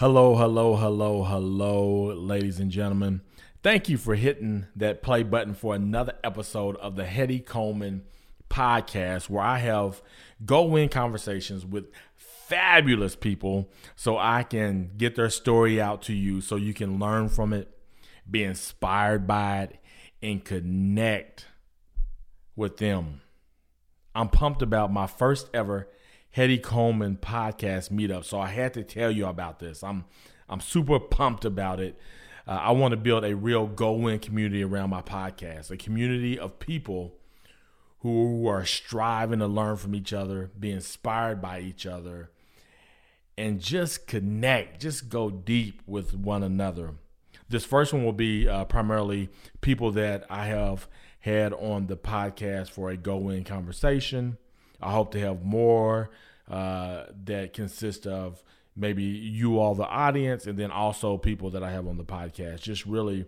Hello, hello, hello, hello, ladies and gentlemen. Thank you for hitting that play button for another episode of the Hetty Coleman podcast, where I have go in conversations with fabulous people so I can get their story out to you so you can learn from it, be inspired by it, and connect with them. I'm pumped about my first ever Hetty Coleman podcast meetup. So I had to tell you about this. I'm I'm super pumped about it. Uh, I want to build a real go-in community around my podcast, a community of people who are striving to learn from each other, be inspired by each other, and just connect, just go deep with one another. This first one will be uh, primarily people that I have had on the podcast for a go-in conversation. I hope to have more uh, that consist of maybe you all, the audience, and then also people that I have on the podcast. Just really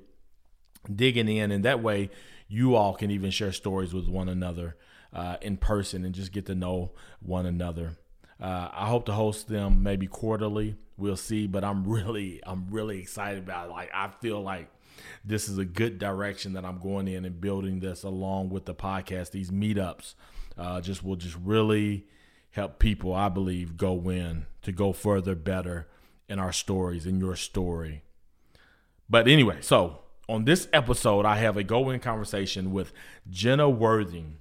digging in, and that way you all can even share stories with one another uh, in person and just get to know one another. Uh, I hope to host them maybe quarterly. We'll see, but I'm really, I'm really excited about it. Like I feel like this is a good direction that I'm going in and building this along with the podcast. These meetups uh, just will just really help people, I believe, go win to go further, better in our stories, in your story. But anyway, so on this episode, I have a go in conversation with Jenna Worthing.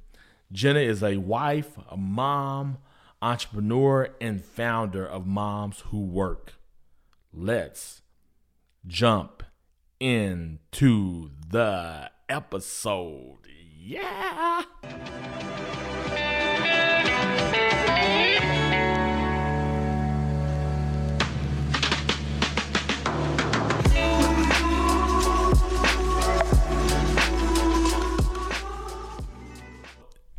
Jenna is a wife, a mom, entrepreneur, and founder of Moms Who Work. Let's jump into the episode. Yeah.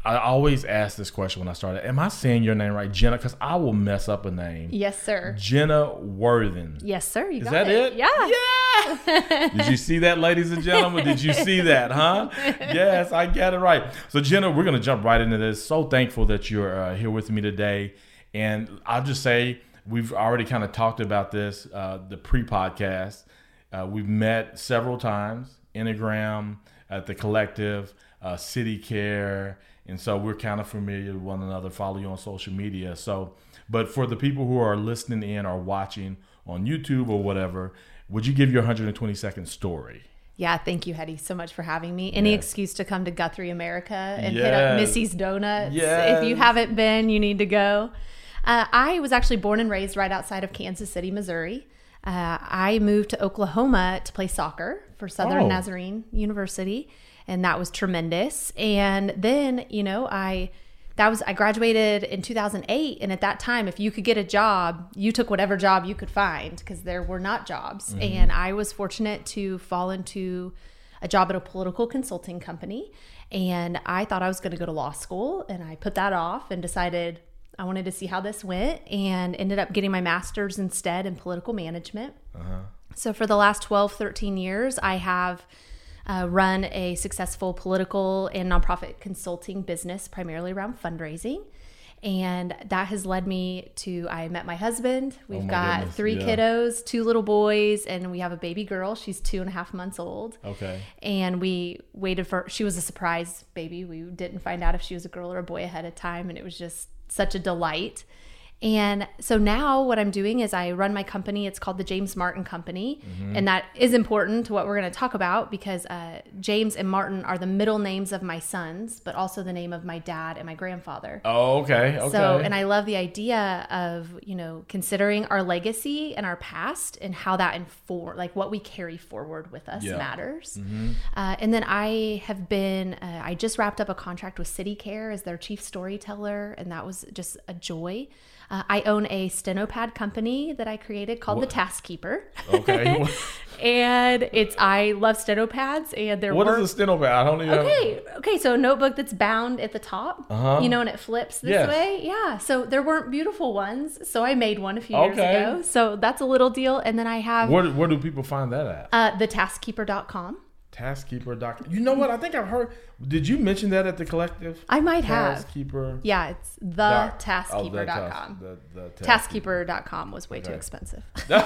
I always ask this question when I started. Am I saying your name right, Jenna? Because I will mess up a name. Yes, sir. Jenna Worthing. Yes, sir. You Is got that it? Yeah. Yeah. Did you see that, ladies and gentlemen? Did you see that, huh? Yes, I get it right. So, Jenna, we're going to jump right into this. So thankful that you're uh, here with me today. And I'll just say, we've already kind of talked about this, uh, the pre podcast. Uh, we've met several times, Enneagram, at the collective, uh, City Care and so we're kind of familiar with one another. Follow you on social media. So, but for the people who are listening in or watching on YouTube or whatever, would you give your 120 second story? Yeah, thank you, Hetty, so much for having me. Any Yes. excuse to come to Guthrie America and hit up Missy's Donuts. Yes. If you haven't been, you need to go. Uh, I was actually born and raised right outside of Kansas City, Missouri. Uh, I moved to Oklahoma to play soccer for Southern Oh. Nazarene University, and that was tremendous. And then, you know, I that was I graduated in 2008 and at that time if you could get a job you took whatever job you could find because there were not jobs mm-hmm. and I was fortunate to fall into a job at a political consulting company and I thought I was going to go to law school and I put that off and decided I wanted to see how this went and ended up getting my master's instead in political management. Uh-huh. So for the last 12, 13 years, I have uh, run a successful political and nonprofit consulting business, primarily around fundraising. And that has led me to I met my husband. We've Oh my got goodness, three yeah. kiddos, two little boys, and we have a baby girl. She's two and a half months old. Okay. And we waited for she was a surprise baby. We didn't find out if she was a girl or a boy ahead of time, and it was just such a delight. And so now what I'm doing is I run my company. It's called the James Martin Company. And that is important to what we're going to talk about because uh, James and Martin are the middle names of my sons, but also the name of my dad and my grandfather. Oh, okay. Okay. So, and I love the idea of, you know, considering our legacy and our past and how that inform, like what we carry forward with us Yeah. matters. Uh, and then I have been, uh, I just wrapped up a contract with City Care as their chief storyteller, and that was just a joy. Uh, I own a stenopad company that I created called the Task Keeper. okay. and it's, I love stenopads and they're what work- is a stenopad? I don't even. Okay, okay, so a notebook that's bound at the top, Uh-huh. you know, and it flips this Yes. way. Yeah, so there weren't beautiful ones, so I made one a few years Okay. ago. So that's a little deal. And then I have Where, where do people find that at? uh, thetaskkeeper.com. Taskkeeper.com. You know what? I think I've heard. Did you mention that at the collective? I might have. Taskkeeper. Yeah, it's dot- oh, the thetaskkeeper.com. task- the- the Taskkeeper.com was way too expensive. the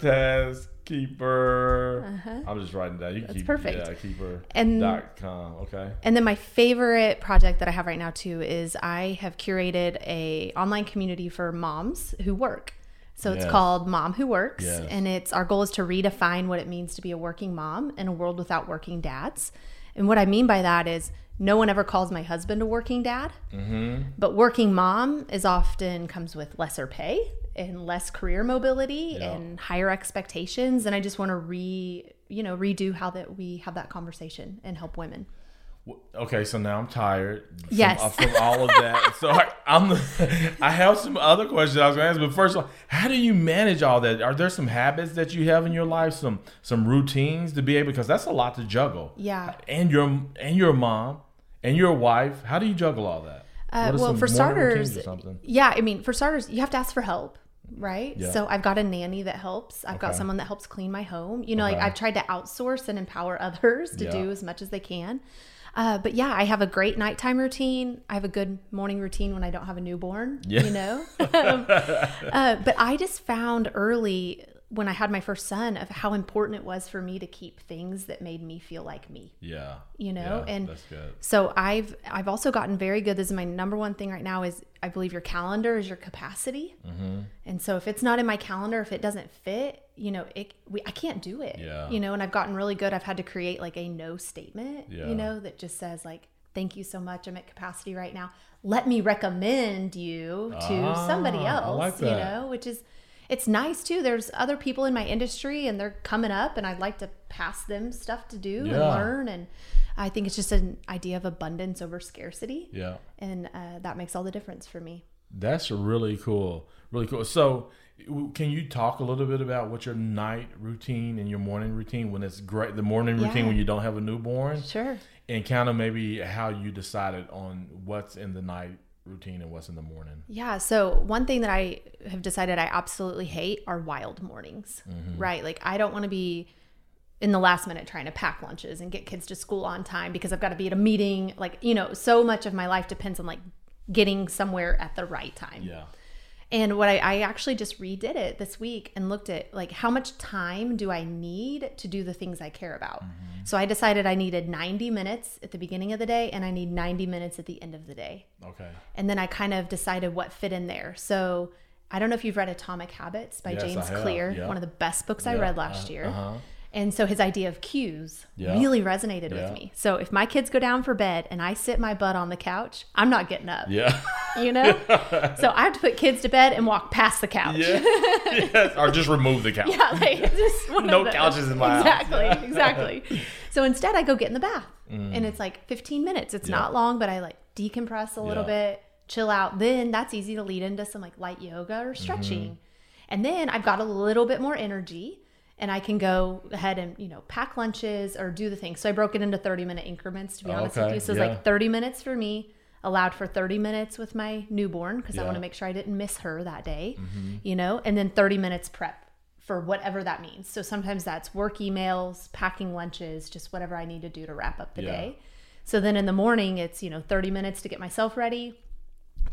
Taskkeeper. I'm just writing that. You Uh-huh. That's keep, perfect. Yeah, keeper. And- dot com. Okay. And then my favorite project that I have right now too is I have curated a online community for moms who work. So it's called Mom Who Works, Yes. and it's our goal is to redefine what it means to be a working mom in a world without working dads. And what I mean by that is no one ever calls my husband a working dad, Mm-hmm. but working mom is often comes with lesser pay and less career mobility Yeah. and higher expectations. And I just want to re you know redo how that we have that conversation and help women. Okay, so now I'm tired. From, Yes. uh, From, all of that. so I, I'm. I have some other questions I was going to ask, but first of all, how do you manage all that? Are there some habits that you have in your life, some some routines to be able? Because that's a lot to juggle. Yeah. And your and your mom and your wife. How do you juggle all that? Uh, well, for starters, yeah, I mean, for starters, you have to ask for help, right? Yeah. So I've got a nanny that helps. I've got someone that helps clean my home. You know, like I've tried to outsource and empower others to Yeah. do as much as they can. Uh, but yeah, I have a great nighttime routine. I have a good morning routine when I don't have a newborn. Yeah. You know, Um, uh, but I just found early when I had my first son of how important it was for me to keep things that made me feel like me. Yeah. You know, Yeah, and that's good. so I've I've also gotten very good. This is my number one thing right now. Is I believe your calendar is your capacity, Mm-hmm. and so if it's not in my calendar, if it doesn't fit, you know, it we, I can't do it. Yeah. You know, and I've gotten really good. I've had to create like a no statement. Yeah. You know, that just says like, "Thank you so much. I'm at capacity right now. Let me recommend you to Ah, somebody else." like You know, which is. It's nice too. There's other people in my industry and they're coming up and I'd like to pass them stuff to do and learn and I think it's just an idea of abundance over scarcity Yeah. and uh, that makes all the difference for me. That's really cool. Really cool. So, can you talk a little bit about what your night routine and your morning routine when it's great, the morning routine Yeah. when you don't have a newborn, Sure. and kind of maybe how you decided on what's in the night routine and what's in the morning? Yeah. So one thing that I have decided I absolutely hate are wild mornings. Mm-hmm. Right. Like I don't want to be in the last minute trying to pack lunches and get kids to school on time because I've got to be at a meeting. Like, you know, so much of my life depends on like getting somewhere at the right time. Yeah. And what I, I actually just redid it this week and looked at like how much time do I need to do the things I care about. So I decided I needed 90 minutes at the beginning of the day and I need 90 minutes at the end of the day. Okay. And then I kind of decided what fit in there. So I don't know if you've read Atomic Habits by Yes, James Clear, yeah. one of the best books I Yeah, read last uh, year. uh-huh. And so his idea of cues Yeah. really resonated Yeah. with me. So if my kids go down for bed and I sit my butt on the couch, I'm not getting up. Yeah. You know? so I have to put kids to bed and walk past the couch. yeah. yes. Or just remove the couch. Yeah, like just No couches in my house. exactly, exactly. So instead, I go get in the bath, and it's like 15 minutes. It's Mm. Yeah. not long, but I like decompress a little bit, chill out. Then that's easy to lead into some like light yoga or Mm-hmm. stretching, and then I've got a little bit more energy. And I can go ahead and you know pack lunches or do the things. So I broke it into thirty minute increments. To be honest with you, so it's yeah. like thirty minutes for me, allowed for 30 minutes with my newborn because I want to make sure I didn't miss her that day, Mm-hmm. you know, and then 30 minutes prep for whatever that means. So sometimes that's work emails, packing lunches, just whatever I need to do to wrap up the Yeah. day. So then in the morning, it's, you know, 30 minutes to get myself ready,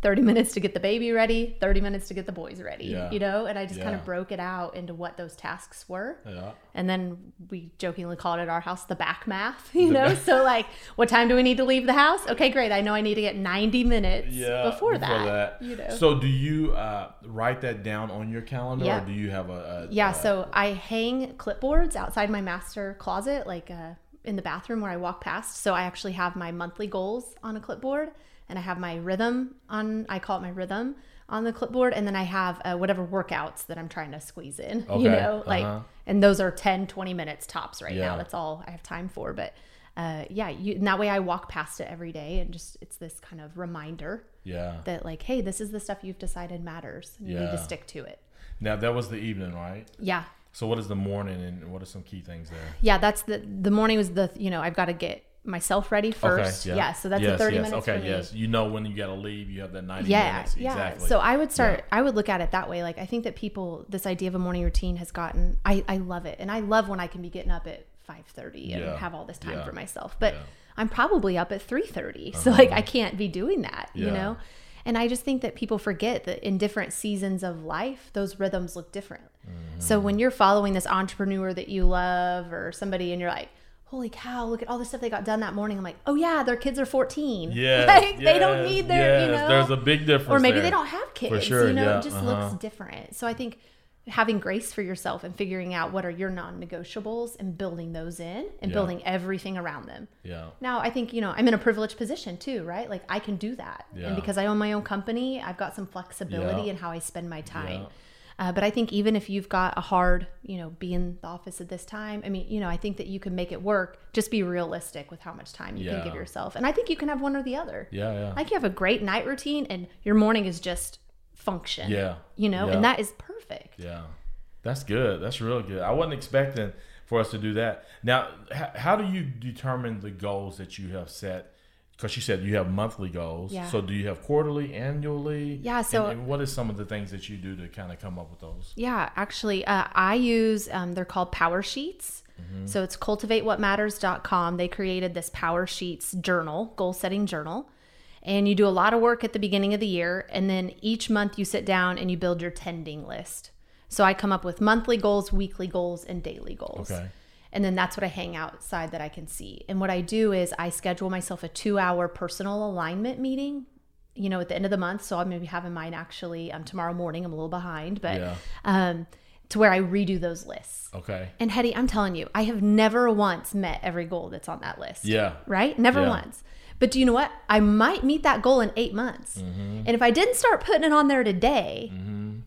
30 minutes to get the baby ready, 30 minutes to get the boys ready, Yeah. you know, and I just kind of broke it out into what those tasks were. Yeah. And then we jokingly called it our house the back math, you know? so, like, what time do we need to leave the house? Okay, great. I know I need to get 90 minutes Yeah. before, that, You know? So, do you uh, write that down on your calendar, Yeah. or do you have a? a yeah, a- so I hang clipboards outside my master closet, like uh, in the bathroom where I walk past. So I actually have my monthly goals on a clipboard, and I have my rhythm on, I call it my rhythm on the clipboard, and then I have uh, whatever workouts that I'm trying to squeeze in, Okay, you know, like, uh-huh. and those are 10, 20 minutes tops right Yeah. now. That's all I have time for. But uh, yeah, you, and that way I walk past it every day, and just it's this kind of reminder yeah. that, like, hey, this is the stuff you've decided matters, and you need to stick to it. Now that was the evening, right? Yeah. So, what is the morning, and what are some key things there? yeah that's the the morning was the you know i've got to get myself ready first. Okay, yeah. so that's yes, a 30 yes, minutes Okay, yes. You know when you got to leave, you have that 90 Yeah, minutes. yeah. Exactly. So I would start. I would look at it that way. Like I think that people, this idea of a morning routine has gotten. I I love it, and I love when I can be getting up at 5:30 and Yeah, have all this time yeah, for myself. But yeah. I'm probably up at 3:30, so like I can't be doing that. You know. And I just think that people forget that in different seasons of life, those rhythms look different. Mm-hmm. So when you're following this entrepreneur that you love or somebody and you're like, holy cow, look at all the stuff they got done that morning. I'm like, oh yeah, their kids are 14. Yeah. like they don't need their, you know. There's a big difference. or maybe there. they don't have kids. sure, You know, yeah, it just uh-huh. looks different. So I think having grace for yourself and figuring out what are your non-negotiables and building those in and Yeah. building everything around them. Yeah. Now, I think, you know, I'm in a privileged position too, right? Like I can do that. Yeah. And because I own my own company, I've got some flexibility Yeah. in how I spend my time. Uh, but I think even if you've got a hard, you know, be in the office at this time, I mean, you know, I think that you can make it work. Just be realistic with how much time you Yeah. can give yourself. And I think you can have one or the other. Yeah, yeah. Like you have a great night routine and your morning is just function. Yeah. You know, Yeah. and that is perfect. Yeah, that's good. That's real good. I wasn't expecting for us to do that. Now, how do you determine the goals that you have set? Because you said you have monthly goals. Yeah. So do you have quarterly, annually? Yeah, so- and, and what is some of the things that you do to kind of come up with those? Yeah, actually, uh, I use, um, they're called Power Sheets. So it's cultivatewhatmatters.com. They created this Power Sheets journal, goal setting journal. And you do a lot of work at the beginning of the year. And then each month you sit down and you build your tending list. So I come up with monthly goals, weekly goals, and daily goals. Okay. And then that's what I hang outside that I can see. And what I do is I schedule myself a two hour personal alignment meeting, you know, at the end of the month. So I'm maybe having mine actually um, tomorrow morning. I'm a little behind, but Yeah. um, to where I redo those lists. Okay. And Hetty, I'm telling you, I have never once met every goal that's on that list. Yeah. Right? Never Yeah. once. But do you know what? I might meet that goal in eight months. Mm-hmm. And if I didn't start putting it on there today,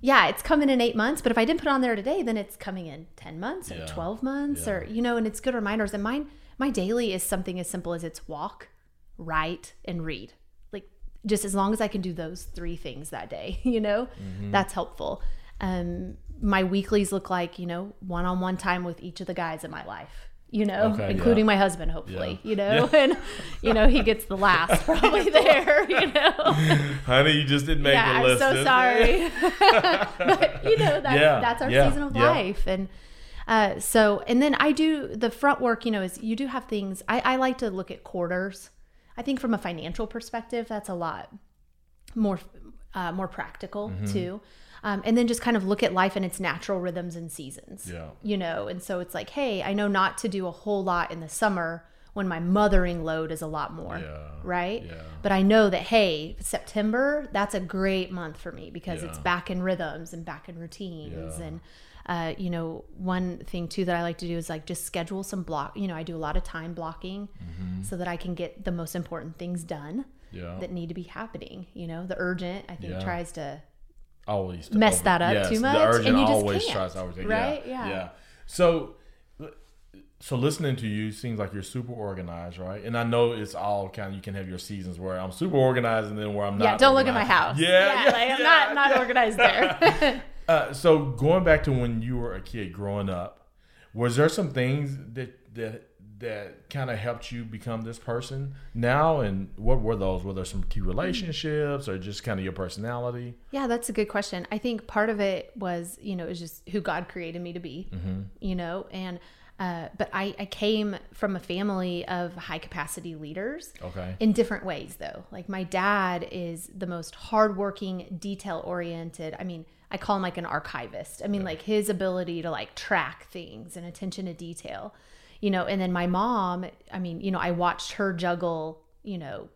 yeah, it's coming in eight months. But if I didn't put it on there today, then it's coming in 10 months or Yeah. 12 months Yeah. or, you know, and it's good reminders. And mine, my daily is something as simple as it's walk, write, and read. Like just as long as I can do those three things that day, you know, Mm-hmm. that's helpful. Um, my weeklies look like, you know, one on one time with each of the guys in my life. You know, Okay, including yeah. my husband, hopefully. Yeah. You know, and you know he gets the last probably there. You know, Honey, you just didn't make yeah, the I'm so sorry. but you know, that's Yeah, that's our yeah, season of yeah. life, and uh, so and then I do the front work. You know, is you do have things. I, I like to look at quarters. I think from a financial perspective, that's a lot more uh, more practical Mm-hmm. too. Um, and then just kind of look at life in its natural rhythms and seasons. Yeah. You know, and so it's like, hey, I know not to do a whole lot in the summer when my mothering load is a lot more. Yeah. Right? Yeah. But I know that, hey, September, that's a great month for me because it's back in rhythms and back in routines. Yeah. And, uh, you know, one thing too that I like to do is like just schedule some block. You know, I do a lot of time blocking so that I can get the most important things done Mm-hmm. Yeah. that need to be happening. You know, the urgent, I think, Yeah. tries to always mess that up too much, The urgent and you just always can't, tries to overtake. right? Yeah. Yeah. Yeah. So, so listening to you seems like you're super organized, right? And I know it's all kind of you can have your seasons where I'm super organized and then where I'm not. yeah, don't look at my house. Yeah, yeah, like, I'm not not yeah. organized there. Uh, so going back to when you were a kid growing up, was there some things that that that kind of helped you become this person now? And what were those? Were there some key relationships or just kind of your personality? yeah, that's a good question. I think part of it was, you know, it was just who God created me to be, you know, and uh, but I, I came from a family of high capacity leaders. Okay. in different ways though like my dad is the most hardworking detail oriented i mean i call him like an archivist i mean like his ability to like track things and attention to detail you know and then my mom i mean you know i watched her juggle you know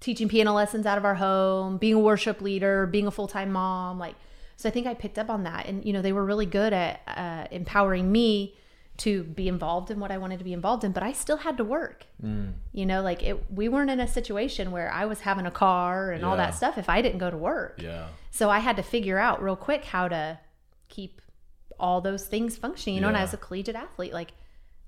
teaching piano lessons out of our home being a worship leader being a full-time mom like so i think i picked up on that. And you know they were really good at uh, empowering me to be involved in what i wanted to be involved in but i still had to work. You know like it we weren't in a situation where i was having a car and all that stuff if i didn't go to work. Yeah. so i had to figure out real quick how to keep all those things functioning you know and Yeah. as a collegiate athlete like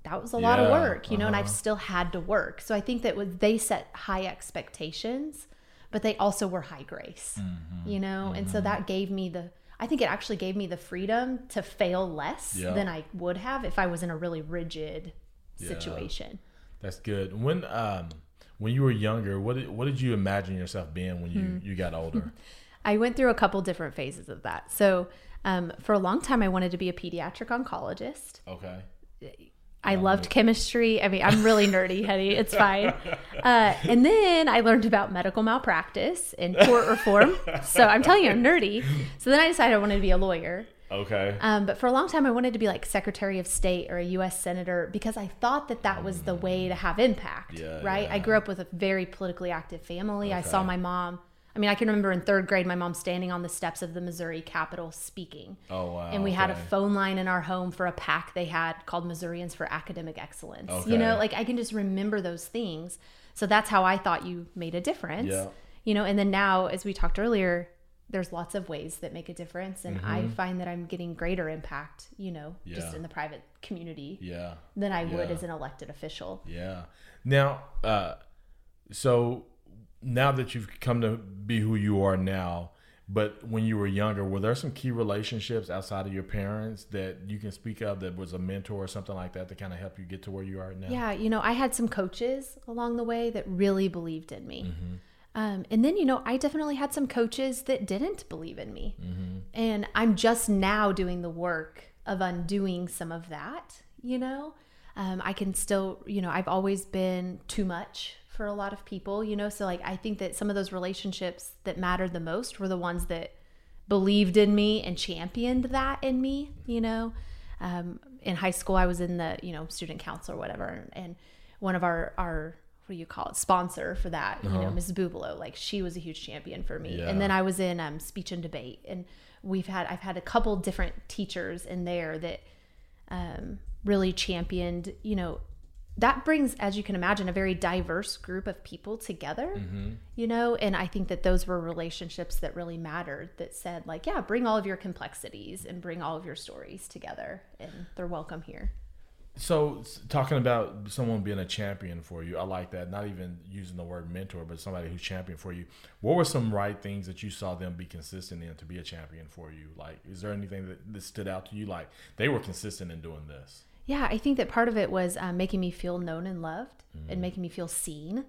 that was a lot of work you know and i've uh-huh. still had to work so i think that was, they set high expectations but they also were high grace Mm-hmm. you know and so that gave me the i think it actually gave me the freedom to fail less Yeah. than i would have if i was in a really rigid Yeah. situation That's good. When um when you were younger, what did, what did you imagine yourself being when you Hmm. you got older? I went through a couple different phases of that. So, um, for a long time, I wanted to be a pediatric oncologist. Okay. I loved chemistry. I mean, I'm really nerdy, Hetty. It's fine. Uh, and then I learned about medical malpractice and tort reform. So I'm telling you, I'm nerdy. So then I decided I wanted to be a lawyer. Okay. Um, but for a long time, I wanted to be like Secretary of State or a U.S. Senator because I thought that that was the way to have impact, Yeah, right? yeah. I grew up with a very politically active family. I saw my mom. I mean, I can remember in third grade, my mom standing on the steps of the Missouri Capitol speaking. oh wow. And we had a phone line in our home for a PAC they had called Missourians for Academic Excellence. Okay. You know, like I can just remember those things. So that's how I thought you made a difference. Yeah. You know, and then now, as we talked earlier, there's lots of ways that make a difference. And I find that I'm getting greater impact, you know, just Mm-hmm. In the private community Yeah. than I would as an elected official. Yeah. Now, uh, so now that you've come to be who you are now, but when you were younger, were there some key relationships outside of your parents that you can speak of that was a mentor or something like that to kind of help you get to where you are now? Yeah, you know, I had some coaches along the way that really believed in me. Mm-hmm. Um, and then, you know, I definitely had some coaches that didn't believe in me. Mm-hmm. And I'm just now doing the work of undoing some of that, you know? Um, I can still, you know, I've always been too much for a lot of people, you know? So, like, I think that some of those relationships that mattered the most were the ones that believed in me and championed that in me, you know? Um, in high school, I was in the, you know, student council or whatever. And one of our, our, what do you call it, sponsor for that, you know, Mrs. Bubalo, like she was a huge champion for me. Yeah. And then I was in um, speech and debate. And we've had, I've had a couple different teachers in there that um, really championed, you know, that brings, as you can imagine, a very diverse group of people together, mm-hmm. you know, and I think that those were relationships that really mattered that said, like, yeah, bring all of your complexities and bring all of your stories together, and they're welcome here. So talking about someone being a champion for you, I like that. Not even using the word mentor, but somebody who's champion for you. What were some right things that you saw them be consistent in to be a champion for you? Like, is there anything that, that stood out to you? Like they were consistent in doing this. Yeah, I think that part of it was um, making me feel known and loved and making me feel seen,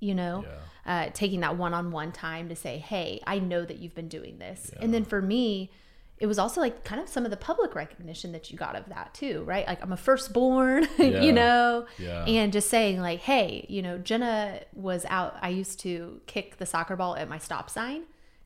you know, uh, taking that one on one time to say, hey, I know that you've been doing this. And then for me, it was also like kind of some of the public recognition that you got of that too, right? Like I'm a firstborn, Yeah. you know, Yeah. and just saying like, hey, you know, Jenna was out. I used to kick the soccer ball at my stop sign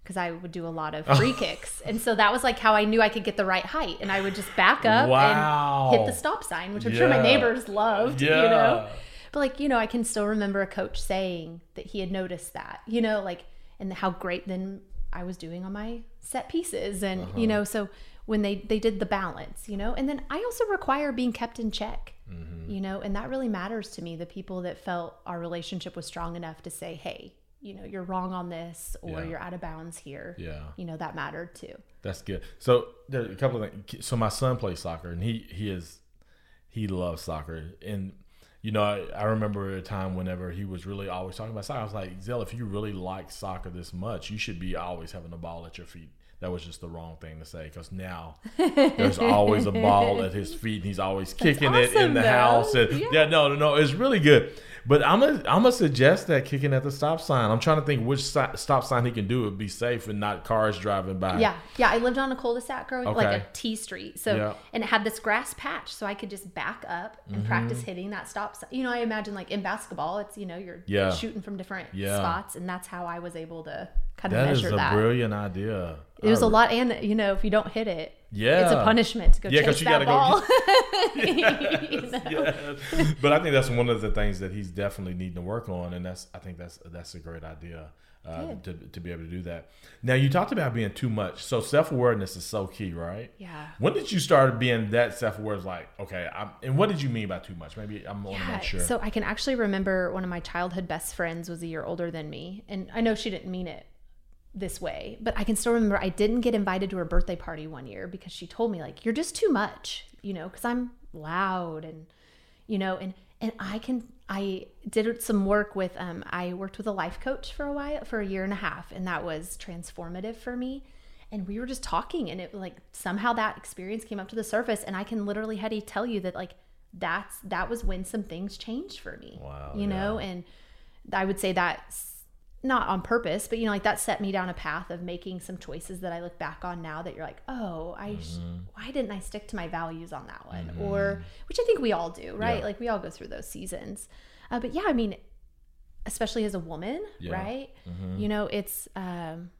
because I would do a lot of free kicks, and so that was like how I knew I could get the right height, and I would just back up Wow. and hit the stop sign, which I'm sure my neighbors loved, Yeah. you know. But like, you know, I can still remember a coach saying that he had noticed that, you know, like and how great then I was doing on my set pieces and Uh-huh. you know, so when they they did the balance, you know, and then I also require being kept in check. Mm-hmm. You know, and that really matters to me, the people that felt our relationship was strong enough to say, "Hey, you know, you're wrong on this or Yeah. you're out of bounds here." Yeah. You know, that mattered too. That's good. So there are a couple of things. So my son plays soccer, and he he is he loves soccer. And you know, I, I remember a time whenever he was really always talking about soccer. I was like, Zell, if you really like soccer this much, you should be always having a ball at your feet. That was just the wrong thing to say because now there's always a ball at his feet, and he's always kicking it in the though. house. And Yeah. yeah, no, no, no, it's really good. But I'm gonna I'm gonna suggest that kicking at the stop sign. I'm trying to think which stop sign he can do it be safe and not cars driving by. Yeah, yeah. I lived on a cul-de-sac growing like a T street, so Yeah. and it had this grass patch, so I could just back up and practice Mm-hmm. hitting that stop. sign. You know, I imagine like in basketball, it's you know you're Yeah. shooting from different spots, and that's how I was able to kind of That is measure a that. brilliant idea. It was I- a lot, and you know, if you don't hit it, Yeah. it's a punishment to go Yeah, chase you that gotta go ball. You know? Yeah. but I think that's one of the things that he's definitely needing to work on, and that's I think that's that's a great idea uh, to to be able to do that. Now you talked about being too much, so self awareness is so key, right? Yeah. When did you start being that self aware? Like, okay, I'm, and what did you mean by too much? Maybe I'm Yeah, make sure. So I can actually remember one of my childhood best friends was a year older than me, and I know she didn't mean it this way, but I can still remember I didn't get invited to her birthday party one year because she told me like you're just too much, you know, because I'm loud and you know, and and I can I did some work with um I worked with a life coach for a while for a year and a half, and that was transformative for me. And we were just talking, and it like somehow that experience came up to the surface, and I can literally, Hetty, tell you that like that's that was when some things changed for me. Wow, You know, and I would say that's not on purpose, but you know, like that set me down a path of making some choices that I look back on now that you're like, oh, I sh- Mm-hmm. why didn't I stick to my values on that one? Or which I think we all do, right? Yeah. Like we all go through those seasons. Uh, but yeah, I mean, especially as a woman, Yeah. right? You know, it's um,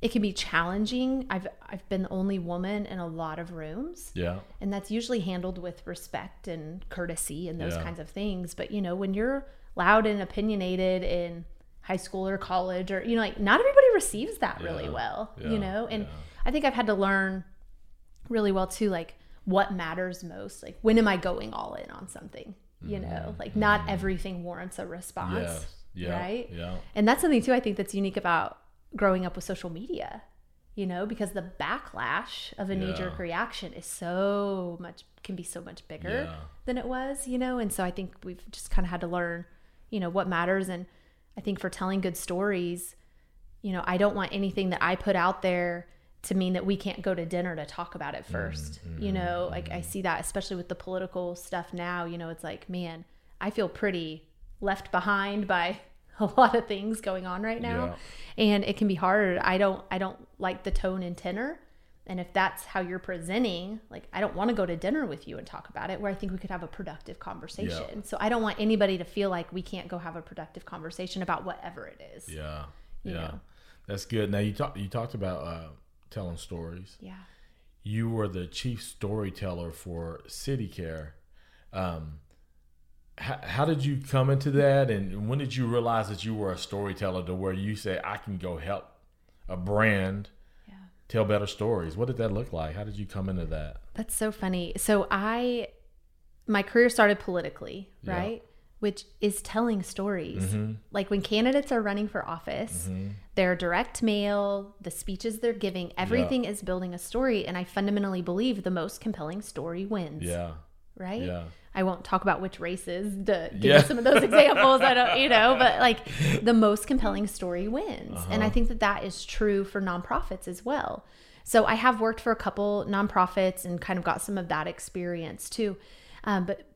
it can be challenging. I've I've been the only woman in a lot of rooms Yeah. and that's usually handled with respect and courtesy and those Yeah. kinds of things but you know when you're loud and opinionated in high school or college or you know like not everybody receives that really well Yeah. you know and Yeah. i think i've had to learn really well too like what matters most like when am i going all in on something you know like not everything warrants a response Mm-hmm. Yes. Yeah. right Yeah. and that's something too I think that's unique about growing up with social media. You know, because the backlash of a knee jerk Yeah. reaction is so much can be so much bigger Yeah. than it was, you know? And so I think we've just kind of had to learn, you know, what matters and I think for telling good stories, you know, I don't want anything that I put out there to mean that we can't go to dinner to talk about it 1st mm, You know, mm, like I mm. see that especially with the political stuff now, you know, it's like, man, I feel pretty left behind by a lot of things going on right now. And it can be hard. I don't I don't like the tone and tenor. And if that's how you're presenting, like I don't want to go to dinner with you and talk about it where I think we could have a productive conversation. So I don't want anybody to feel like we can't go have a productive conversation about whatever it is. Yeah. You Yeah. know. That's good. Now you talked you talked about uh, telling stories. Yeah. You were the chief storyteller for City Care. Um, how, how did you come into that, and when did you realize that you were a storyteller to where you say I can go help a brand Yeah. Tell better stories? What did that look like? How did you come into that? That's so funny. So I my career started politically, Yeah. right? Which is telling stories. Like when candidates are running for office, Mm-hmm. their direct mail, the speeches they're giving, everything is building a story and I fundamentally believe the most compelling story wins, Yeah. right? Yeah. I won't talk about which races to give Yeah. some of those examples. I don't, you know, but like the most compelling story wins. And I Uh-huh. think that that is true for nonprofits as well. So I have worked for a couple nonprofits and kind of got some of that experience too. Um, but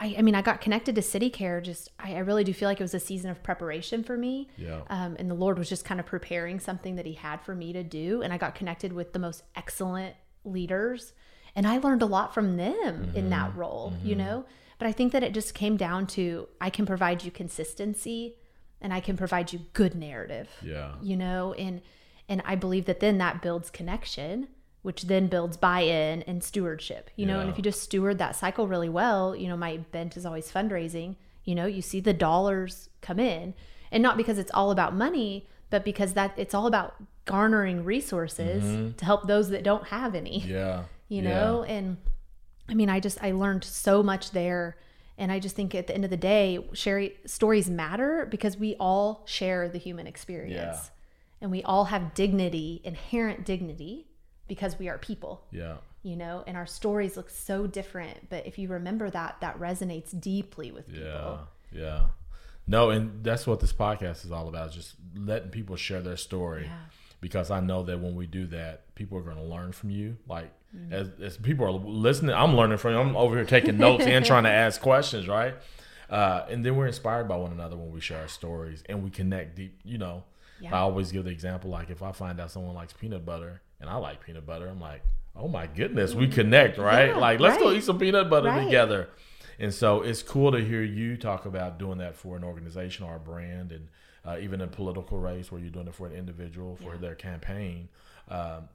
I, I mean, I got connected to City Care. Just, I, I really do feel like it was a season of preparation for me. Yeah. Um, and the Lord was just kind of preparing something that He had for me to do. And I got connected with the most excellent leaders. And I learned a lot from them in that mm-hmm. role, you mm-hmm. know? But I think that it just came down to I can provide you consistency and I can provide you good narrative, Yeah. you know? And, and I believe that then that builds connection, which then builds buy-in and stewardship, you know? And if you just steward that cycle really well, you know, my bent is always fundraising, you know, you see the dollars come in and not because it's all about money, but because that it's all about garnering resources mm-hmm. to help those that don't have any Yeah. You Yeah. know and i mean i just i learned so much there and i just think at the end of the day sherry stories matter because we all share the human experience Yeah. and we all have dignity inherent dignity because we are people Yeah. you know and our stories look so different but if you remember that that resonates deeply with people Yeah, yeah. No, and that's what this podcast is all about: just letting people share their story. Yeah. Because I know that when we do that, people are going to learn from you. Like Mm-hmm. as, as people are listening, I'm learning from you. I'm over here taking notes and trying to ask questions, right? Uh, and then we're inspired by one another when we share our stories and we connect deep. You know, Yeah. I always give the example like if I find out someone likes peanut butter and I like peanut butter, I'm like, oh my goodness, we connect, right? Mm-hmm. Yeah, like let's go eat some peanut butter Right. together. And so it's cool to hear you talk about doing that for an organization or a brand, and uh, even a political race where you're doing it for an individual for their campaign. Um,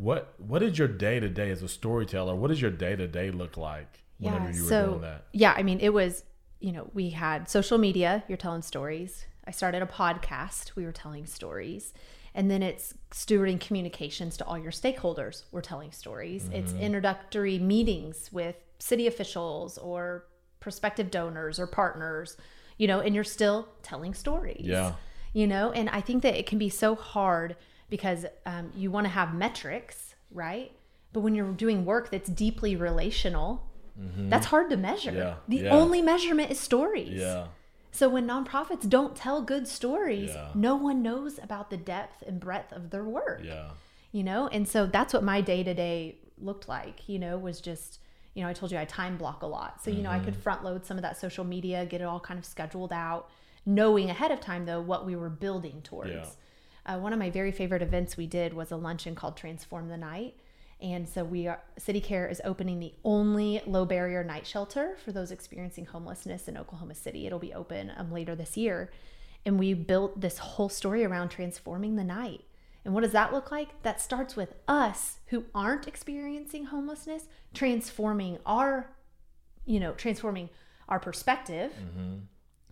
what what is your day to day as a storyteller? What does your day to day look like whenever you were so, doing that? Yeah, I mean, it was, you know, we had social media, you're telling stories. I started a podcast, we were telling stories. And then it's stewarding communications to all your stakeholders, we're telling stories. It's Mm-hmm. introductory meetings with city officials or prospective donors or partners, you know, and you're still telling stories. Yeah. You know, and I think that it can be so hard because um, you want to have metrics, right? But when you're doing work that's deeply relational, that's hard to measure. Mm-hmm. Yeah, The yeah. only measurement is stories. Yeah, So when nonprofits don't tell good stories, no one knows about the depth and breadth of their work. yeah, You know, and so that's what my day to day looked like. You know, was just you you know, I told you I time block a lot. So, you know, I could front load some of that social media, get it all kind of scheduled out, knowing ahead of time, though, what we were building towards. Uh, one of my very favorite events we did was a luncheon called Transform the Night. And so we are City Care is opening the only low barrier night shelter for those experiencing homelessness in Oklahoma City. It'll be open um, later this year. And we built this whole story around transforming the night. And what does that look like? That starts with us who aren't experiencing homelessness transforming our, you know, transforming our perspective.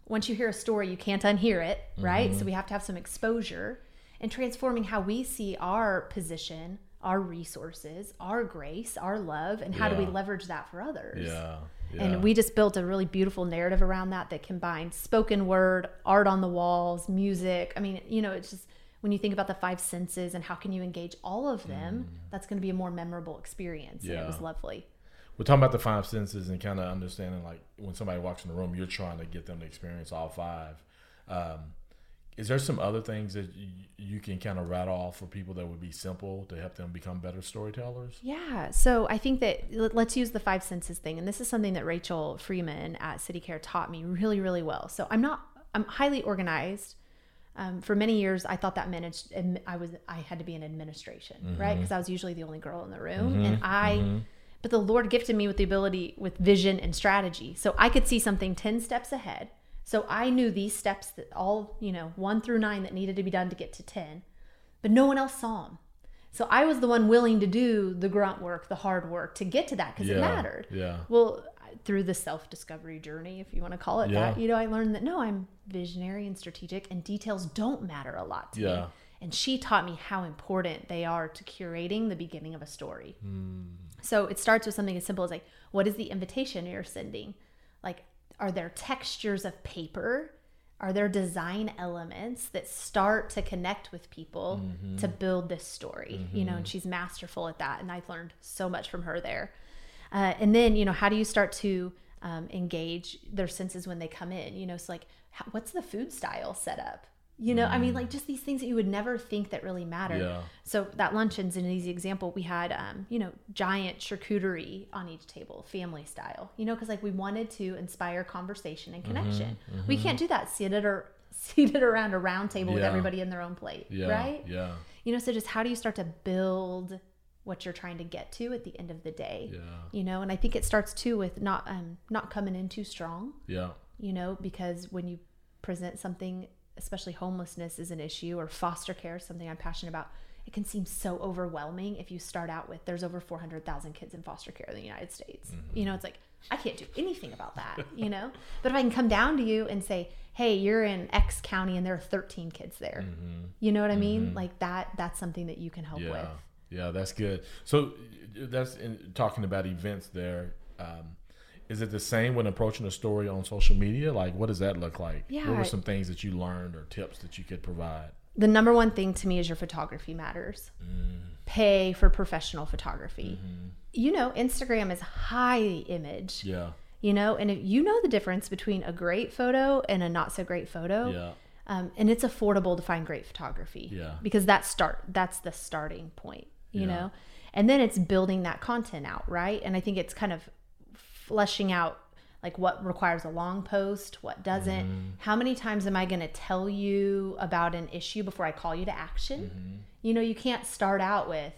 Once you hear a story, you can't unhear it, right? So we have to have some exposure and transforming how we see our position, our resources, our grace, our love, and how do we leverage that for others? Yeah. yeah. And we just built a really beautiful narrative around that that combines spoken word, art on the walls, music. I mean, you know, it's just when you think about the five senses and how can you engage all of them, that's going to be a more memorable experience. And it was Mm. Lovely. We're talking about the five senses and kind of understanding like when somebody walks in the room, you're trying to get them to experience all five. Um, is there some other things that you, you can kind of rattle off for people that would be simple to help them become better storytellers? Yeah. So I think that let- let's use the five senses thing. And this is something that Rachel Freeman at City Care taught me really, really well. So I'm not, I'm highly organized. Um, for many years, I thought that admi- I was, I had to be in administration, mm-hmm. right? Because I was usually the only girl in the room. Mm-hmm, and I, mm-hmm. but the Lord gifted me with the ability with vision and strategy. So I could see something 10 steps ahead. So I knew these steps that all, you know, one through nine that needed to be done to get to 10, but no one else saw them. So I was the one willing to do the grunt work, the hard work to get to that because it mattered. yeah. Well, through the self discovery journey, if you want to call it Yeah. that, you know, I learned that no, I'm visionary and strategic, and details don't matter a lot to me. Yeah. And she taught me how important they are to curating the beginning of a story. Hmm. So it starts with something as simple as like, what is the invitation you're sending? Like, are there textures of paper? Are there design elements that start to connect with people Mm-hmm. to build this story? You know, and she's masterful at that. And I've learned so much from her there. Uh, and then, you know, how do you start to um, engage their senses when they come in? You know, it's like, how, what's the food style set up? You know, I mean, like just these things that you would never think that really matter. Yeah. So that luncheon's an easy example. We had, um, you know, giant charcuterie on each table, family style. You know, because like we wanted to inspire conversation and connection. We can't do that seated or seated around a round table with everybody in their own plate, Yeah. right? Yeah. You know, so just how do you start to build what you're trying to get to at the end of the day? Yeah. You know, and I think it starts too with not um not coming in too strong Yeah. you know, because when you present something, especially homelessness is an issue or foster care is something I'm passionate about, it can seem so overwhelming if you start out with there's over 400,000 kids in foster care in the United States. Mm-hmm. You know, it's like, I can't do anything about that, you know? But if I can come down to you and say, hey, you're in X county and there are 13 kids there, mm-hmm. you know what I mean? Mm-hmm. Like that, that's something that you can help Yeah, with. yeah, that's good. So that's in, talking about events there. Um, is it the same when approaching a story on social media? Like, what does that look like? What Yeah. were some things that you learned or tips that you could provide? the number one thing to me is your photography matters. Pay for professional photography. You know, Instagram is high image, Yeah, you know, and if you know the difference between a great photo and a not so great photo. yeah, Um, and it's affordable to find great photography. Yeah. Because that start that's the starting point, you Yeah. know? And then it's building that content out, right? And I think it's kind of fleshing out like what requires a long post, what doesn't. Mm-hmm. How many times am I going to tell you about an issue before I call you to action? Mm-hmm. You know, you can't start out with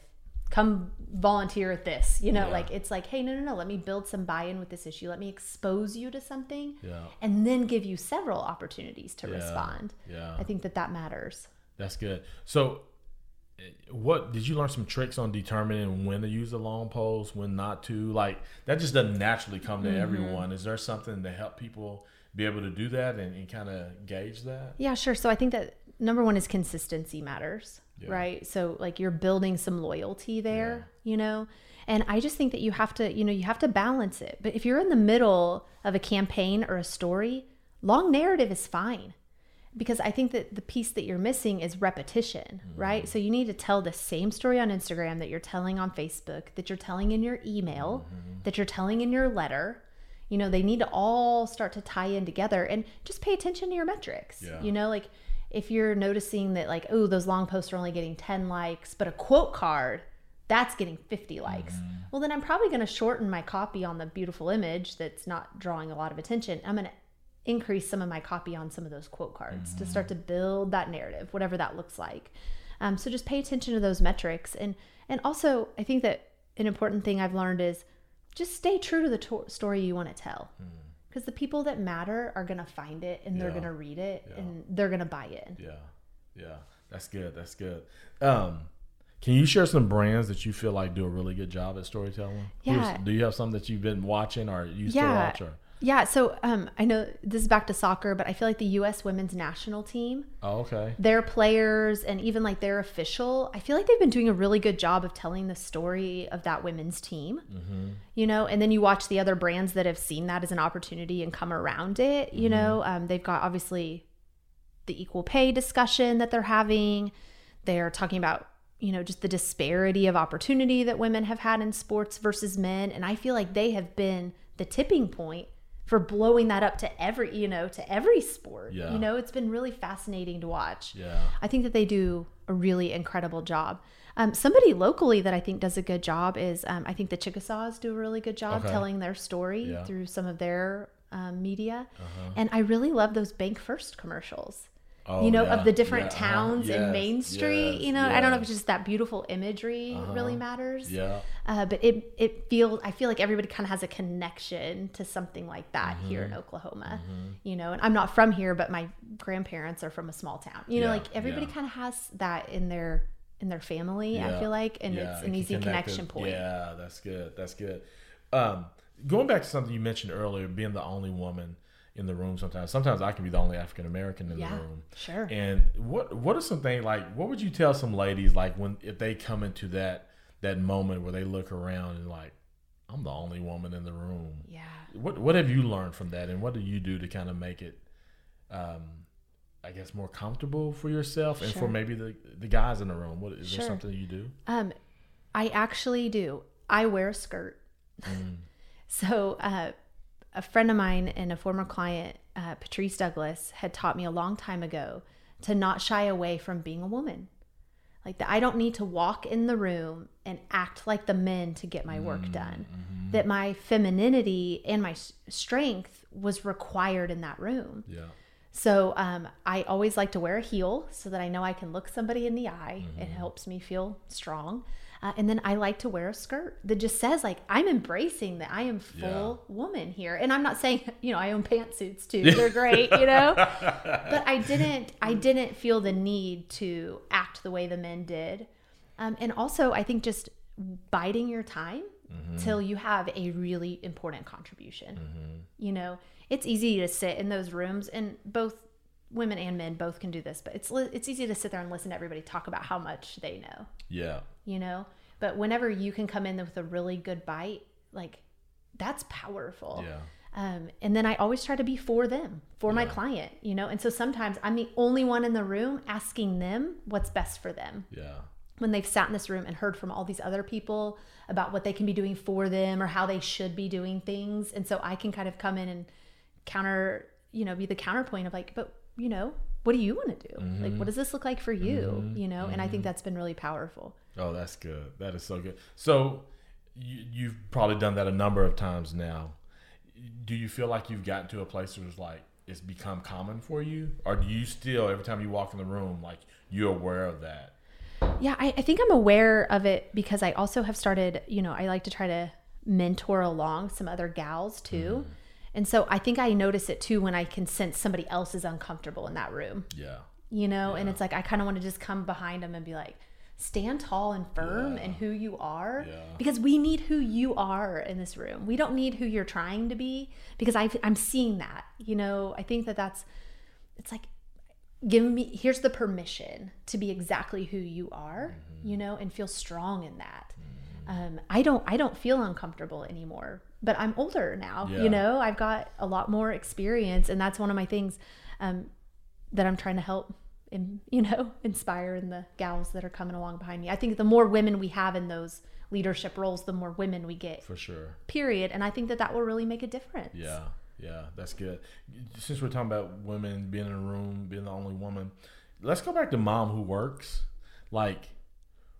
come volunteer at this. You know, Yeah. like it's like, hey, no, no, no, let me build some buy-in with this issue. Let me expose you to something yeah, and then give you several opportunities to Yeah. respond. yeah. I think that that matters. That's good. So, what did you learn some tricks on determining when to use the long post, when not to? Like that just doesn't naturally come to Mm-hmm. everyone. Is there something to help people be able to do that and, and kind of gauge that? Yeah, sure. So I think that number one is consistency matters, Yeah. right? So like you're building some loyalty there, you know? And I just think that you have to, you know, you have to balance it. But if you're in the middle of a campaign or a story, long narrative is fine. Because I think that the piece that you're missing is repetition, right? So you need to tell the same story on Instagram that you're telling on Facebook, that you're telling in your email, that you're telling in your letter. You know, they need to all start to tie in together and just pay attention to your metrics. Yeah. You know, like if you're noticing that, like, oh, those long posts are only getting 10 likes, but a quote card that's getting 50 likes. Mm-hmm. Well, then I'm probably going to shorten my copy on the beautiful image that's not drawing a lot of attention. I'm going to increase some of my copy on some of those quote cards to start to Mm-hmm. build that narrative, whatever that looks like. Um, so just pay attention to those metrics, and and also I think that an important thing I've learned is just stay true to the to- story you want to tell, because the people that matter are going to find it and they're Mm. Going to read it Yeah. and they're going to buy it. Yeah, yeah, that's good. That's good. Um, can you share some brands that you feel like do a really good job at storytelling? Who's- Yeah. Do you have some that you've been watching or used Yeah. to watch? Or Yeah, so um, I know this is back to soccer, but I feel like the U.S. women's national team, oh, okay. their players, and even like their official, I feel like they've been doing a really good job of telling the story of that women's team. You know, and then you watch the other brands that have seen that as an opportunity and come around it. You know, um, they've got obviously the equal pay discussion that they're having. They're talking about you know just the disparity of opportunity that women have had in sports versus men, and I feel like they have been the tipping point for blowing that up to every you know to every sport. Yeah. You know, it's been really fascinating to watch. Yeah. I think that they do a really incredible job. Um, somebody locally that I think does a good job is um, I think the Chickasaws do a really good job Okay. telling their story Yeah. through some of their um, media, Uh-huh. and I really love those BancFirst commercials. Oh, you know, yeah, of the different yeah, uh-huh, towns in yes, Main Street. yes, you know, I don't know if it's just that beautiful imagery really matters. Yeah. Uh, but it it feels I feel like everybody kind of has a connection to something like that here Mm-hmm. in Oklahoma, you know. And I'm not from here, but my grandparents are from a small town. You know, like everybody yeah. kind of has that in their in their family. I feel like, and Yeah, it's an easy connect connection point. Yeah, that's good. That's good. Um, going back to something you mentioned earlier, being the only woman in the room sometimes. Sometimes I can be the only African American in Yeah, the room. sure. And what what are some things like what would you tell some ladies like when if they come into that that moment where they look around and like I'm the only woman in the room. Yeah. What what have you learned from that and what do you do to kind of make it um I guess more comfortable for yourself and for maybe the the guys in the room. What is Sure. there something you do? Um, I actually do. I wear a skirt. so, uh, a friend of mine and a former client, uh, Patrice Douglas, had taught me a long time ago to not shy away from being a woman. Like that, I don't need to walk in the room and act like the men to get my work done. That my femininity and my strength was required in that room. Yeah. So um, I always like to wear a heel so that I know I can look somebody in the eye. It Mm-hmm. helps me feel strong. Uh, and then I like to wear a skirt that just says like I'm embracing that I am full woman here. And I'm not saying you know I own pantsuits too. They're great, you know. but I didn't I didn't feel the need to act the way the men did. Um, and also I think just biding your time till you have a really important contribution you know it's easy to sit in those rooms and both women and men both can do this but it's it's easy to sit there and listen to everybody talk about how much they know Yeah. You know but whenever you can come in with a really good bite like that's powerful Yeah. um, and then I always try to be for them, for my client, you know. And so sometimes I'm the only one in the room asking them what's best for them Yeah. when they've sat in this room and heard from all these other people about what they can be doing for them or how they should be doing things. And so I can kind of come in and counter, you know, be the counterpoint of like, but you know, what do you want to do? Like, mm-hmm. what does this look like for you? Mm-hmm. You know, and I think mm-hmm. that's been really powerful. Oh, that's good. That is so good. So you, you've probably done that a number of times now. Do you feel like you've gotten to a place where it's like it's become common for you, or do you still every time you walk in the room like you're aware of that? Yeah, I, I think I'm aware of it because I also have started, you know, I like to try to mentor along some other gals too. Mm-hmm. And so I think I notice it too when I can sense somebody else is uncomfortable in that room, Yeah. you know, and it's like I kind of want to just come behind them and be like, stand tall and firm Yeah. in who you are Yeah. because we need who you are in this room. We don't need who you're trying to be because i I'm seeing that, you know, I think that that's, it's like, give me here's the permission to be exactly who you are Mm-hmm. you know and feel strong in that um, i don't i don't feel uncomfortable anymore but i'm older now Yeah. you know i've got a lot more experience and that's one of my things um, that i'm trying to help in, you know inspire in the gals that are coming along behind me i think the more women we have in those leadership roles the more women we get For sure. period and i think that that will really make a difference Yeah. Yeah. That's good. Since we're talking about women being in a room, being the only woman, let's go back to mom who works. Like,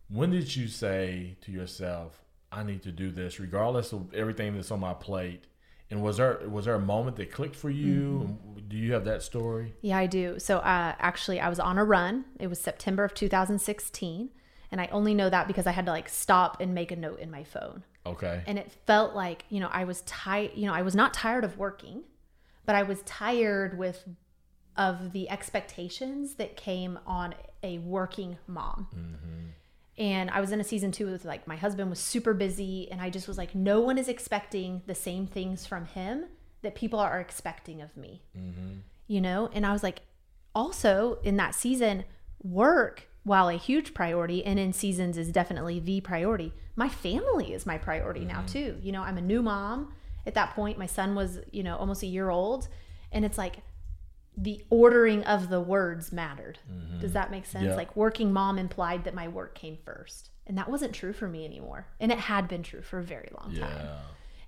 when did you say to yourself, "I need to do this, regardless of everything that's on my plate"? And was there was there a moment that clicked for you? Mm-hmm. Do you have that story? Yeah, I do. So uh, actually, I was on a run. It was September of 2016. And I only know that because I had to like stop and make a note in my phone. Okay. And it felt like, you know, I was tired, you know, I was not tired of working, but I was tired with of the expectations that came on a working mom. And I was in a season two with like my husband was super busy, and I just was like, no one is expecting the same things from him that people are expecting of me. Mm-hmm. You know? And I was like, also in that season, work, while a huge priority and in seasons is definitely the priority, my family is my priority now mm-hmm. too. You know, I'm a new mom at that point. My son was, you know, almost a year old. And it's like, the ordering of the words mattered. Does that make sense? Yeah. Like working mom implied that my work came first. And that wasn't true for me anymore. And it had been true for a very long time.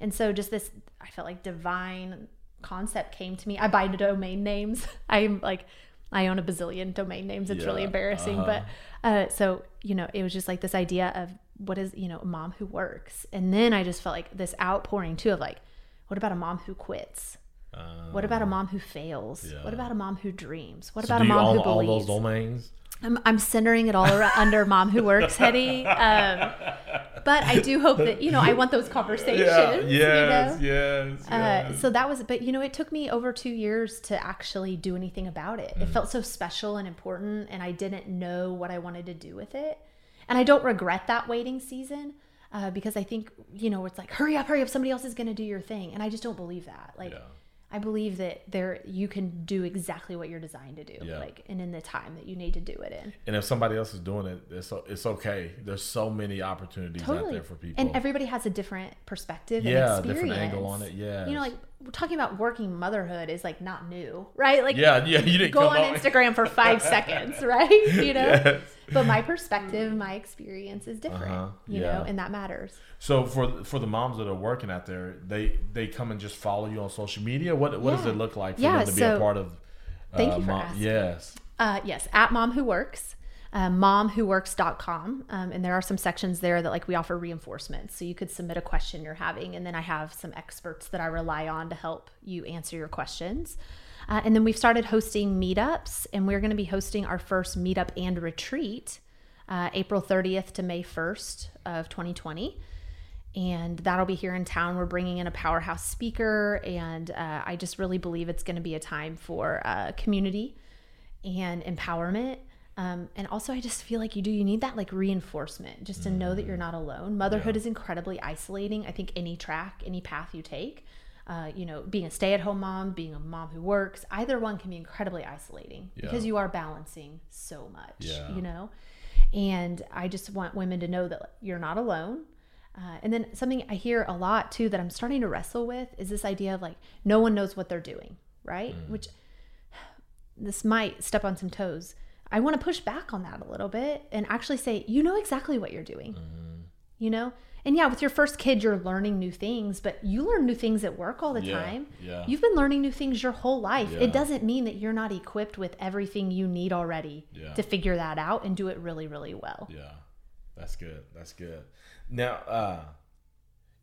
And so just this I felt like divine concept came to me. I buy domain names. I'm like I own a bazillion domain names. It's really embarrassing. uh-huh. But uh so, you know, it was just like this idea of what is, you know, a mom who works. And then I just felt like this outpouring too of like, what about a mom who quits? What about a mom who fails? Yeah. What about a mom who dreams? What So about a mom own who all those domains? I'm, I'm centering it all around, under mom who works, Hetty. Um, but I do hope that, you know, I want those conversations. you know? yes, Uh, so that was, but you know, it took me over two years to actually do anything about it. Mm. It felt so special and important, and I didn't know what I wanted to do with it. And I don't regret that waiting season uh, because I think, you know, it's like, hurry up, hurry up, somebody else is going to do your thing. And I just don't believe that. Like, Yeah. I believe that there you can do exactly what you're designed to do, Yeah. like, and in the time that you need to do it in. And if somebody else is doing it, it's it's okay. There's so many opportunities out there for people. and everybody has a different perspective Yeah, and different experience. angle on it, yes. you know like talking about working motherhood is like not new right like yeah, yeah, you didn't go on instagram for five seconds right you know Yes. But my perspective my experience is different Uh-huh, you yeah. know and that matters So for for the moms that are working out there, they they come and just follow you on social media. What what does it look like for Yeah, them to be a part of? Thank uh, you for mom- asking. Yes. Uh, yes, at Mom Who Works, uh, momwhoworks.com. Um, and there are some sections there that like we offer reinforcements. So you could submit a question you're having, and then I have some experts that I rely on to help you answer your questions. Uh, and then we've started hosting meetups, and we're going to be hosting our first meetup and retreat uh, April 30th to May 1st of 2020 and that'll be here in town. We're bringing in a powerhouse speaker, and uh, I just really believe it's going to be a time for uh, community and empowerment. Um, and also, I just feel like you do, you need that like reinforcement just to know that you're not alone. Motherhood is incredibly isolating. I think any track, any path you take, uh, you know, being a stay at home mom, being a mom who works, either one can be incredibly isolating because you are balancing so much, Yeah. you know? And I just want women to know that you're not alone. Uh, and then something I hear a lot too that I'm starting to wrestle with is this idea of like no one knows what they're doing, right? Which this might step on some toes. I want to push back on that a little bit and actually say, you know exactly what you're doing. You know? And yeah, with your first kid, you're learning new things, but you learn new things at work all the Yeah, time. yeah. You've been learning new things your whole life. Yeah. It doesn't mean that you're not equipped with everything you need already Yeah. to figure that out and do it really, really well. Yeah, that's good. That's good. Now, uh,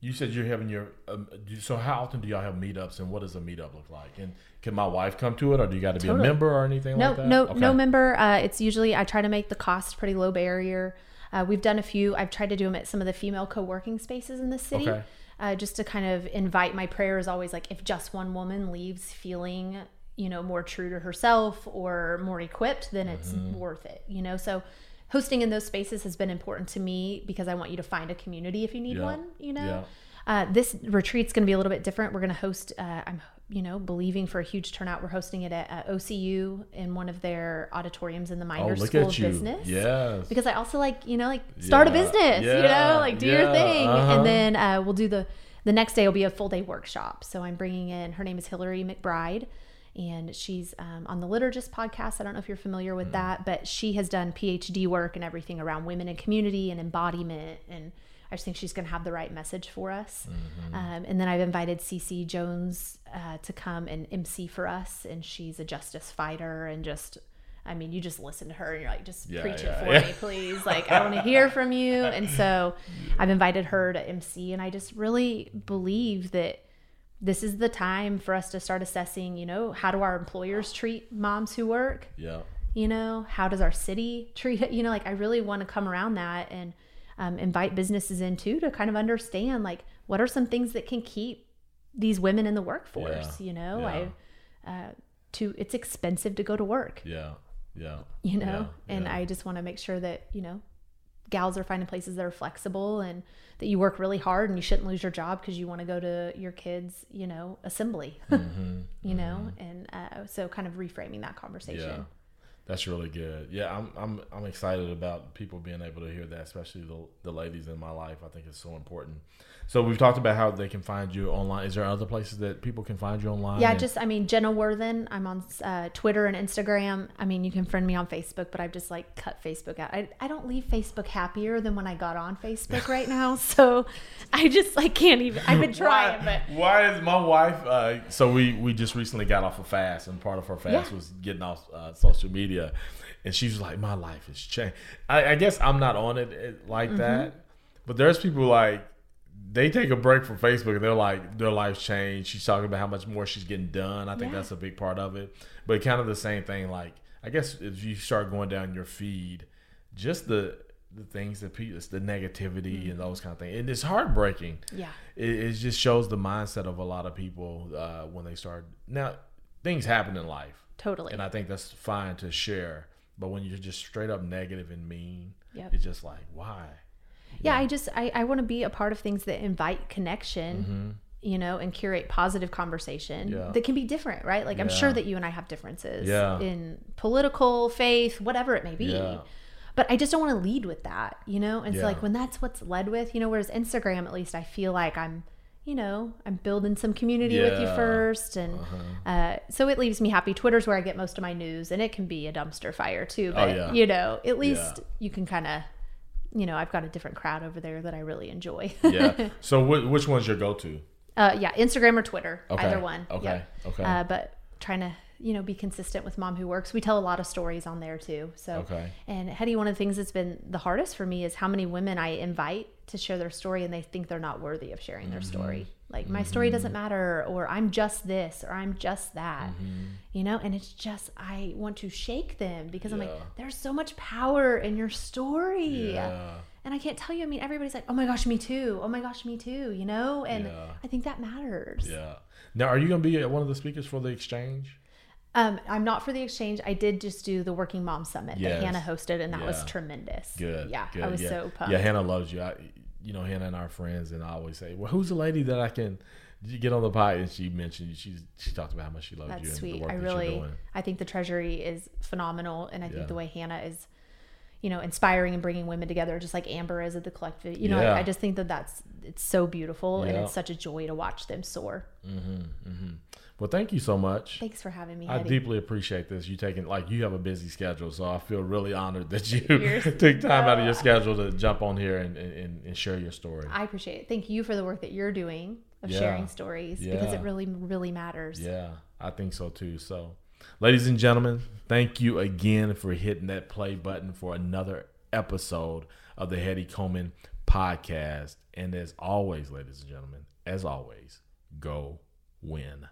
you said you're having your. Um, so, how often do y'all have meetups, and what does a meetup look like? And can my wife come to it, or do you got to be Totally. a member or anything No, like that? no, Okay. no member. Uh, it's usually I try to make the cost pretty low barrier. Uh, we've done a few. I've tried to do them at some of the female co-working spaces in the city, Okay. uh, just to kind of invite. My prayer is always like, if just one woman leaves feeling, you know, more true to herself or more equipped, then it's Mm-hmm. worth it. You know, so hosting in those spaces has been important to me because I want you to find a community if you need Yeah. one. You know. Yeah. Uh, this retreat's going to be a little bit different. We're going to host. Uh, I'm, you know, believing for a huge turnout. We're hosting it at uh, OCU in one of their auditoriums in the Oh, Meinders look School of you! Business. Yes. Because I also like, you know, like start a Yeah. business. You know, like do your thing, Uh-huh. and then uh, we'll do the the next day will be a full day workshop. So I'm bringing in. Her name is Hillary McBride. And she's um, on the Liturgist podcast. I don't know if you're familiar Mm. with that, but she has done PhD work and everything around women in community and embodiment. And I just think she's going to have the right message for us. Mm-hmm. Um, and then I've invited Cece Jones uh, to come and MC for us. And she's a justice fighter and just I mean, you just listen to her and you're like, just Yeah, preach yeah, it for yeah. me, please. Like, I want to hear from you. And so I've invited her to MC, and I just really believe that this is the time for us to start assessing, you know, how do our employers treat moms who work? Yeah. You know, how does our city treat it? You know, like I really want to come around that and um, invite businesses into to kind of understand, like, what are some things that can keep these women in the workforce? Yeah, You know, yeah. I, uh, to it's expensive to go to work Yeah. Yeah. you know Yeah, and i just want to make sure that you know gals are finding places that are flexible and that you work really hard and you shouldn't lose your job because you want to go to your kids you know assembly Mm-hmm. you know and uh, so kind of reframing that conversation that's really good. Yeah, I'm I'm I'm excited about people being able to hear that, especially the the ladies in my life. I think it's so important. So we've talked about how they can find you online. Is there other places that people can find you online? yeah And- just i mean jenna worthen i'm on uh, twitter and instagram i mean you can friend me on facebook but i've just like cut facebook out I, I don't leave facebook happier than when i got on facebook right now so i just like can't even i've been trying why, but why is my wife? Uh, so we we just recently got off a fast, and part of her fast Yeah. was getting off uh, social media, and she's like, "My life has changed." I, I guess I'm not on it uh, Mm-hmm. like that, but there's people like they take a break from Facebook and they're like their life's changed. She's talking about how much more she's getting done. I think Yeah. that's a big part of it, but kind of the same thing. Like I guess if you start going down your feed, just the the things that people, the negativity and those kind of things, and it's heartbreaking yeah it, it just shows the mindset of a lot of people uh, when they start. Now, things happen in life, totally and I think that's fine to share. But when you're just straight up negative and mean, Yep. it's just like, why? Yeah i just i, I want to be a part of things that invite connection you know and curate positive conversation Mm-hmm. Yeah. that can be different right like i'm sure that you and i have differences Yeah. in political faith whatever it may be Yeah. but i just don't want to lead with that you know and so like when that's what's led with you know whereas instagram at least i feel like i'm you know i'm building some community with you first and Uh-huh. uh, so it leaves me happy twitter's where i get most of my news and it can be a dumpster fire too but Oh, yeah. you know at least Yeah. you can kind of you know i've got a different crowd over there that i really enjoy Yeah. so, wh- which one's your go-to? uh, yeah instagram or twitter Okay. either one Okay. Yep. Okay. uh, but trying to you know be consistent with mom who works we tell a lot of stories on there too so Okay. and hetty one of the things that's been the hardest for me is how many women i invite to share their story and they think they're not worthy of sharing their story Mm-hmm. like my story doesn't matter or i'm just this or i'm just that Mm-hmm. you know and it's just i want to shake them because i'm like there's so much power in your story Yeah. and I can't tell you. I mean, everybody's like, "Oh my gosh, me too! Oh my gosh, me too!" You know, and Yeah. I think that matters. Yeah. Now, are you going to be one of the speakers for the exchange? Um, I'm not for the exchange. I did just do the Working Mom Summit Yes. that Hannah hosted, and that was tremendous. Good. Yeah, good, I was yeah. so pumped. Yeah, Hannah loves you. I, you know, Hannah and our friends, and I always say, "Well, who's the lady that I can you get on the pod?" And she mentioned she she talked about how much she loved you That's and sweet. the work I that you're really, doing. I think the Treasury is phenomenal, and I think Yeah. the way Hannah is, you know, inspiring and bringing women together, just like Amber is at the collective. You know, Yeah. I, I just think that that's it's so beautiful, and it's such a joy to watch them soar. Well, thank you so much. Thanks for having me. I Hetty. deeply appreciate this. You taking like you have a busy schedule, so I feel really honored that you took time out of your schedule to jump on here and, and, and share your story. I appreciate it. Thank you for the work that you're doing of Yeah. sharing stories because it really, really matters. Yeah, I think so too. So, ladies and gentlemen, thank you again for hitting that play button for another episode of the Hetty Coleman podcast. And as always, ladies and gentlemen, as always, go win.